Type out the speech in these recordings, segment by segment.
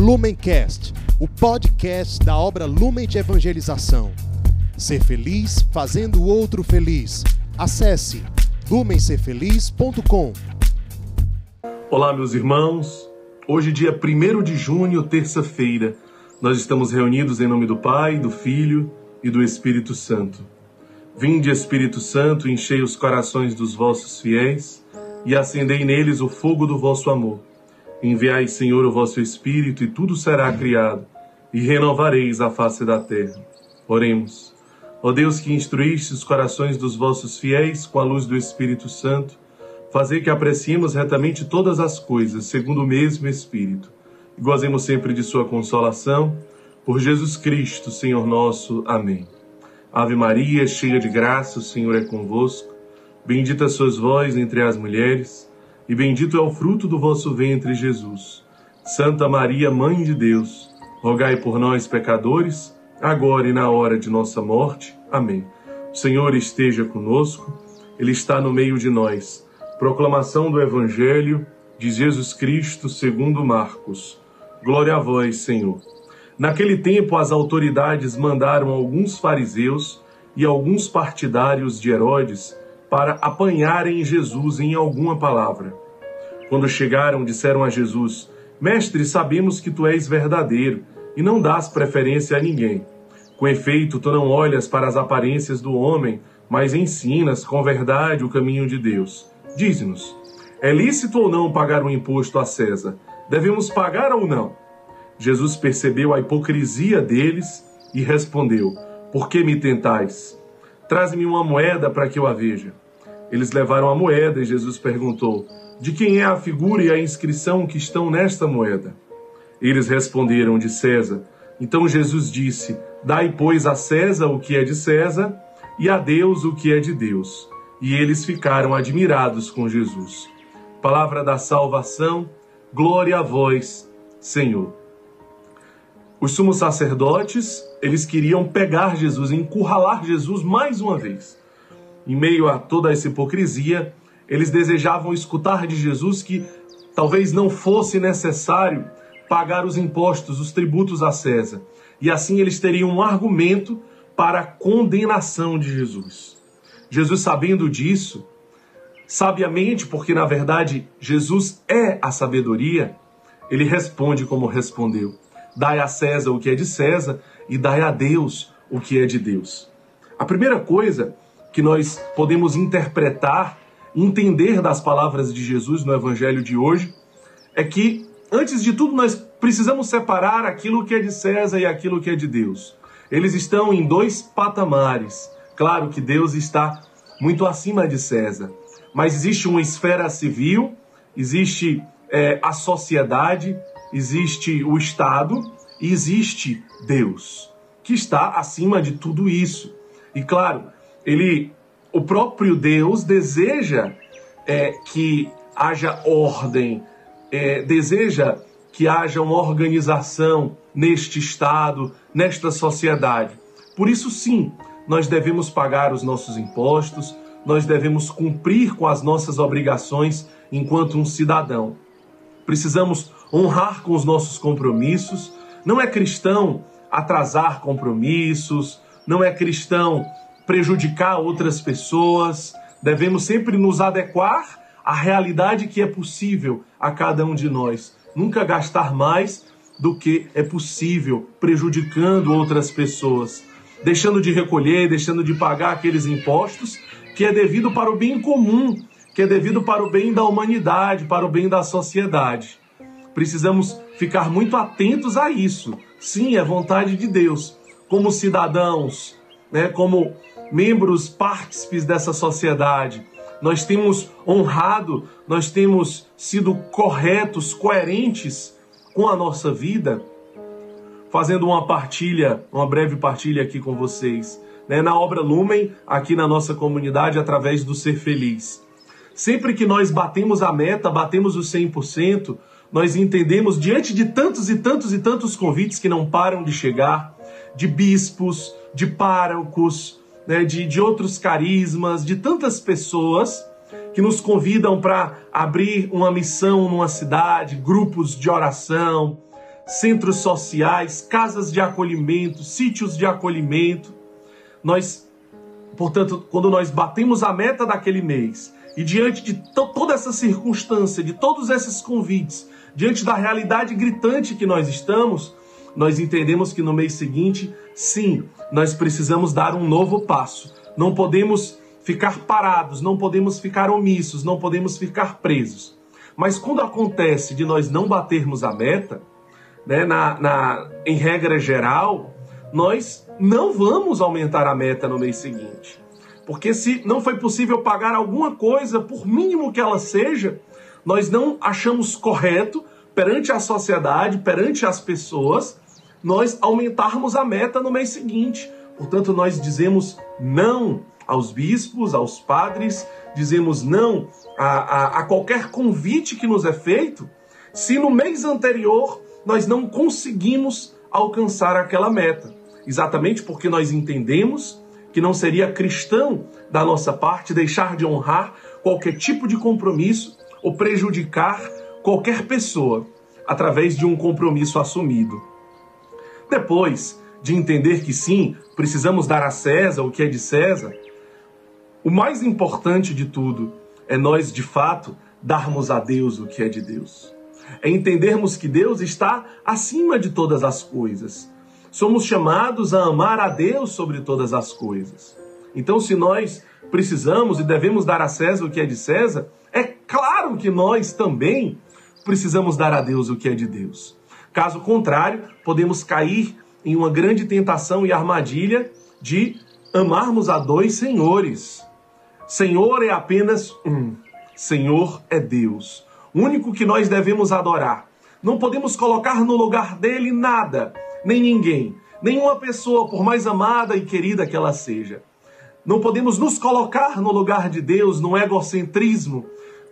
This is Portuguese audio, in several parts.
Lumencast, o podcast da obra Lumen de Evangelização. Ser feliz fazendo o outro feliz. Acesse lumencerfeliz.com. Olá, meus irmãos. Hoje, dia 1 de junho, terça-feira, nós estamos reunidos em nome do Pai, do Filho e do Espírito Santo. Vinde, Espírito Santo, enchei os corações dos vossos fiéis e acendei neles o fogo do vosso amor. Enviai, Senhor, o vosso Espírito, e tudo será criado, e renovareis a face da terra. Oremos. Ó Deus que instruíste os corações dos vossos fiéis com a luz do Espírito Santo, fazei que apreciemos retamente todas as coisas, segundo o mesmo Espírito, e gozemos sempre de sua consolação, por Jesus Cristo, Senhor nosso. Amém. Ave Maria, cheia de graça, o Senhor é convosco. Bendita sois vós entre as mulheres, e bendito é o fruto do vosso ventre, Jesus. Santa Maria, Mãe de Deus, rogai por nós, pecadores, agora e na hora de nossa morte. Amém. O Senhor esteja conosco, Ele está no meio de nós. Proclamação do Evangelho de Jesus Cristo segundo Marcos. Glória a vós, Senhor. Naquele tempo, as autoridades mandaram alguns fariseus e alguns partidários de Herodes para apanharem Jesus em alguma palavra. Quando chegaram, disseram a Jesus: Mestre, sabemos que tu és verdadeiro e não dás preferência a ninguém. Com efeito, tu não olhas para as aparências do homem, mas ensinas com verdade o caminho de Deus. Diz-nos: é lícito ou não pagar um imposto a César? Devemos pagar ou não? Jesus percebeu a hipocrisia deles e respondeu: Por que me tentais? Traze-me uma moeda para que eu a veja. Eles levaram a moeda e Jesus perguntou: De quem é a figura e a inscrição que estão nesta moeda? Eles responderam: De César. Então Jesus disse: Dai, pois, a César o que é de César e a Deus o que é de Deus. E eles ficaram admirados com Jesus. Palavra da salvação, glória a vós, Senhor. Os sumos sacerdotes, eles queriam pegar Jesus, encurralar Jesus mais uma vez. Em meio a toda essa hipocrisia, eles desejavam escutar de Jesus que talvez não fosse necessário pagar os impostos, os tributos a César. E assim eles teriam um argumento para a condenação de Jesus. Jesus, sabendo disso, sabiamente, porque na verdade Jesus é a sabedoria, ele responde como respondeu. Dai a César o que é de César e dai a Deus o que é de Deus. A primeira coisa que nós podemos interpretar, entender das palavras de Jesus no evangelho de hoje, é que, antes de tudo, nós precisamos separar aquilo que é de César e aquilo que é de Deus. Eles estão em dois patamares. Claro que Deus está muito acima de César, mas existe uma esfera civil, existe é, a sociedade, existe o Estado e existe Deus, que está acima de tudo isso. E claro, ele, o próprio Deus deseja é, que haja ordem, é, deseja que haja uma organização neste Estado, nesta sociedade. Por isso, sim, nós devemos pagar os nossos impostos, nós devemos cumprir com as nossas obrigações enquanto um cidadão. Precisamos honrar com os nossos compromissos. Não é cristão atrasar compromissos, não é cristão prejudicar outras pessoas. Devemos sempre nos adequar à realidade que é possível a cada um de nós. Nunca gastar mais do que é possível, prejudicando outras pessoas, deixando de recolher, deixando de pagar aqueles impostos que é devido para o bem comum, que é devido para o bem da humanidade, para o bem da sociedade. Precisamos ficar muito atentos a isso. Sim, é vontade de Deus. Como cidadãos, né, como membros partícipes dessa sociedade, nós temos honrado, nós temos sido corretos, coerentes com a nossa vida, fazendo uma partilha, uma breve partilha aqui com vocês, né, na obra Lumen, aqui na nossa comunidade, através do Ser Feliz. Sempre que nós batemos a meta, batemos o 100%, nós entendemos, diante de tantos e tantos e tantos convites que não param de chegar, de bispos, de párocos, né, de, de outros carismas, de tantas pessoas que nos convidam para abrir uma missão numa cidade, grupos de oração, centros sociais, casas de acolhimento, sítios de acolhimento. Nós, portanto, quando nós batemos a meta daquele mês e diante de toda essa circunstância, de todos esses convites, diante da realidade gritante que nós estamos, nós entendemos que no mês seguinte, sim, nós precisamos dar um novo passo. Não podemos ficar parados, não podemos ficar omissos, não podemos ficar presos. Mas quando acontece de nós não batermos a meta, né, na, na, em regra geral, nós não vamos aumentar a meta no mês seguinte. Porque se não foi possível pagar alguma coisa, por mínimo que ela seja, nós não achamos correto perante a sociedade, perante as pessoas, nós aumentarmos a meta no mês seguinte. Portanto, nós dizemos não aos bispos, aos padres, dizemos não a, a, a qualquer convite que nos é feito, se no mês anterior nós não conseguimos alcançar aquela meta. Exatamente porque nós entendemos que não seria cristão da nossa parte deixar de honrar qualquer tipo de compromisso ou prejudicar qualquer pessoa através de um compromisso assumido. Depois de entender que sim, precisamos dar a César o que é de César, o mais importante de tudo é nós, de fato, darmos a Deus o que é de Deus. É entendermos que Deus está acima de todas as coisas. Somos chamados a amar a Deus sobre todas as coisas. Então, se nós precisamos e devemos dar a César o que é de César, claro que nós também precisamos dar a Deus o que é de Deus. Caso contrário, podemos cair em uma grande tentação e armadilha de amarmos a dois senhores. Senhor é apenas um. Senhor é Deus, o único que nós devemos adorar. Não podemos colocar no lugar dele nada, nem ninguém, nenhuma pessoa, por mais amada e querida que ela seja. Não podemos nos colocar no lugar de Deus, no egocentrismo,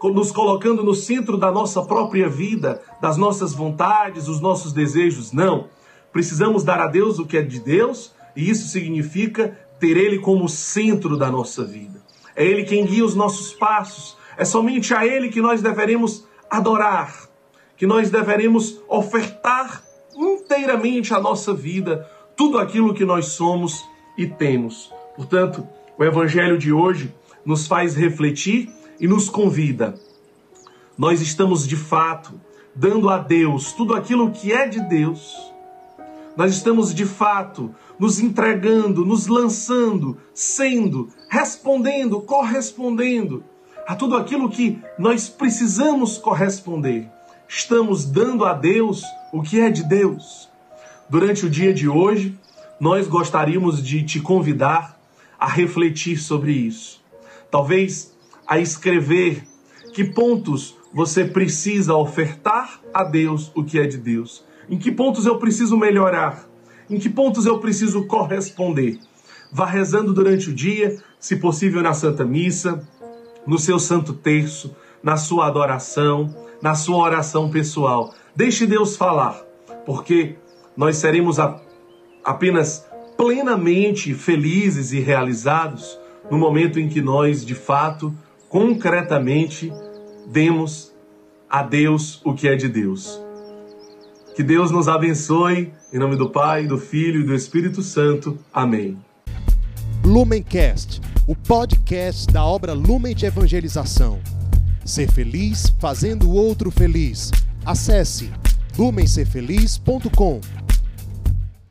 nos colocando no centro da nossa própria vida, das nossas vontades, os nossos desejos. Não. Precisamos dar a Deus o que é de Deus, e isso significa ter Ele como centro da nossa vida. É Ele quem guia os nossos passos. É somente a Ele que nós deveremos adorar, que nós deveremos ofertar inteiramente a nossa vida, tudo aquilo que nós somos e temos. Portanto, o Evangelho de hoje nos faz refletir e nos convida. Nós estamos de fato dando a Deus tudo aquilo que é de Deus. Nós estamos de fato nos entregando, nos lançando, sendo, respondendo, correspondendo a tudo aquilo que nós precisamos corresponder. Estamos dando a Deus o que é de Deus. Durante o dia de hoje, nós gostaríamos de te convidar a refletir sobre isso. Talvez a escrever que pontos você precisa ofertar a Deus o que é de Deus. Em que pontos eu preciso melhorar? Em que pontos eu preciso corresponder? Vá rezando durante o dia, se possível na Santa Missa, no seu Santo Terço, na sua adoração, na sua oração pessoal. Deixe Deus falar, porque nós seremos a, apenas plenamente felizes e realizados no momento em que nós, de fato, concretamente demos a Deus o que é de Deus. Que Deus nos abençoe, em nome do Pai, do Filho e do Espírito Santo. Amém. Lumencast, o podcast da obra Lumen de Evangelização. Ser feliz fazendo o outro feliz. Acesse lumencerfeliz.com.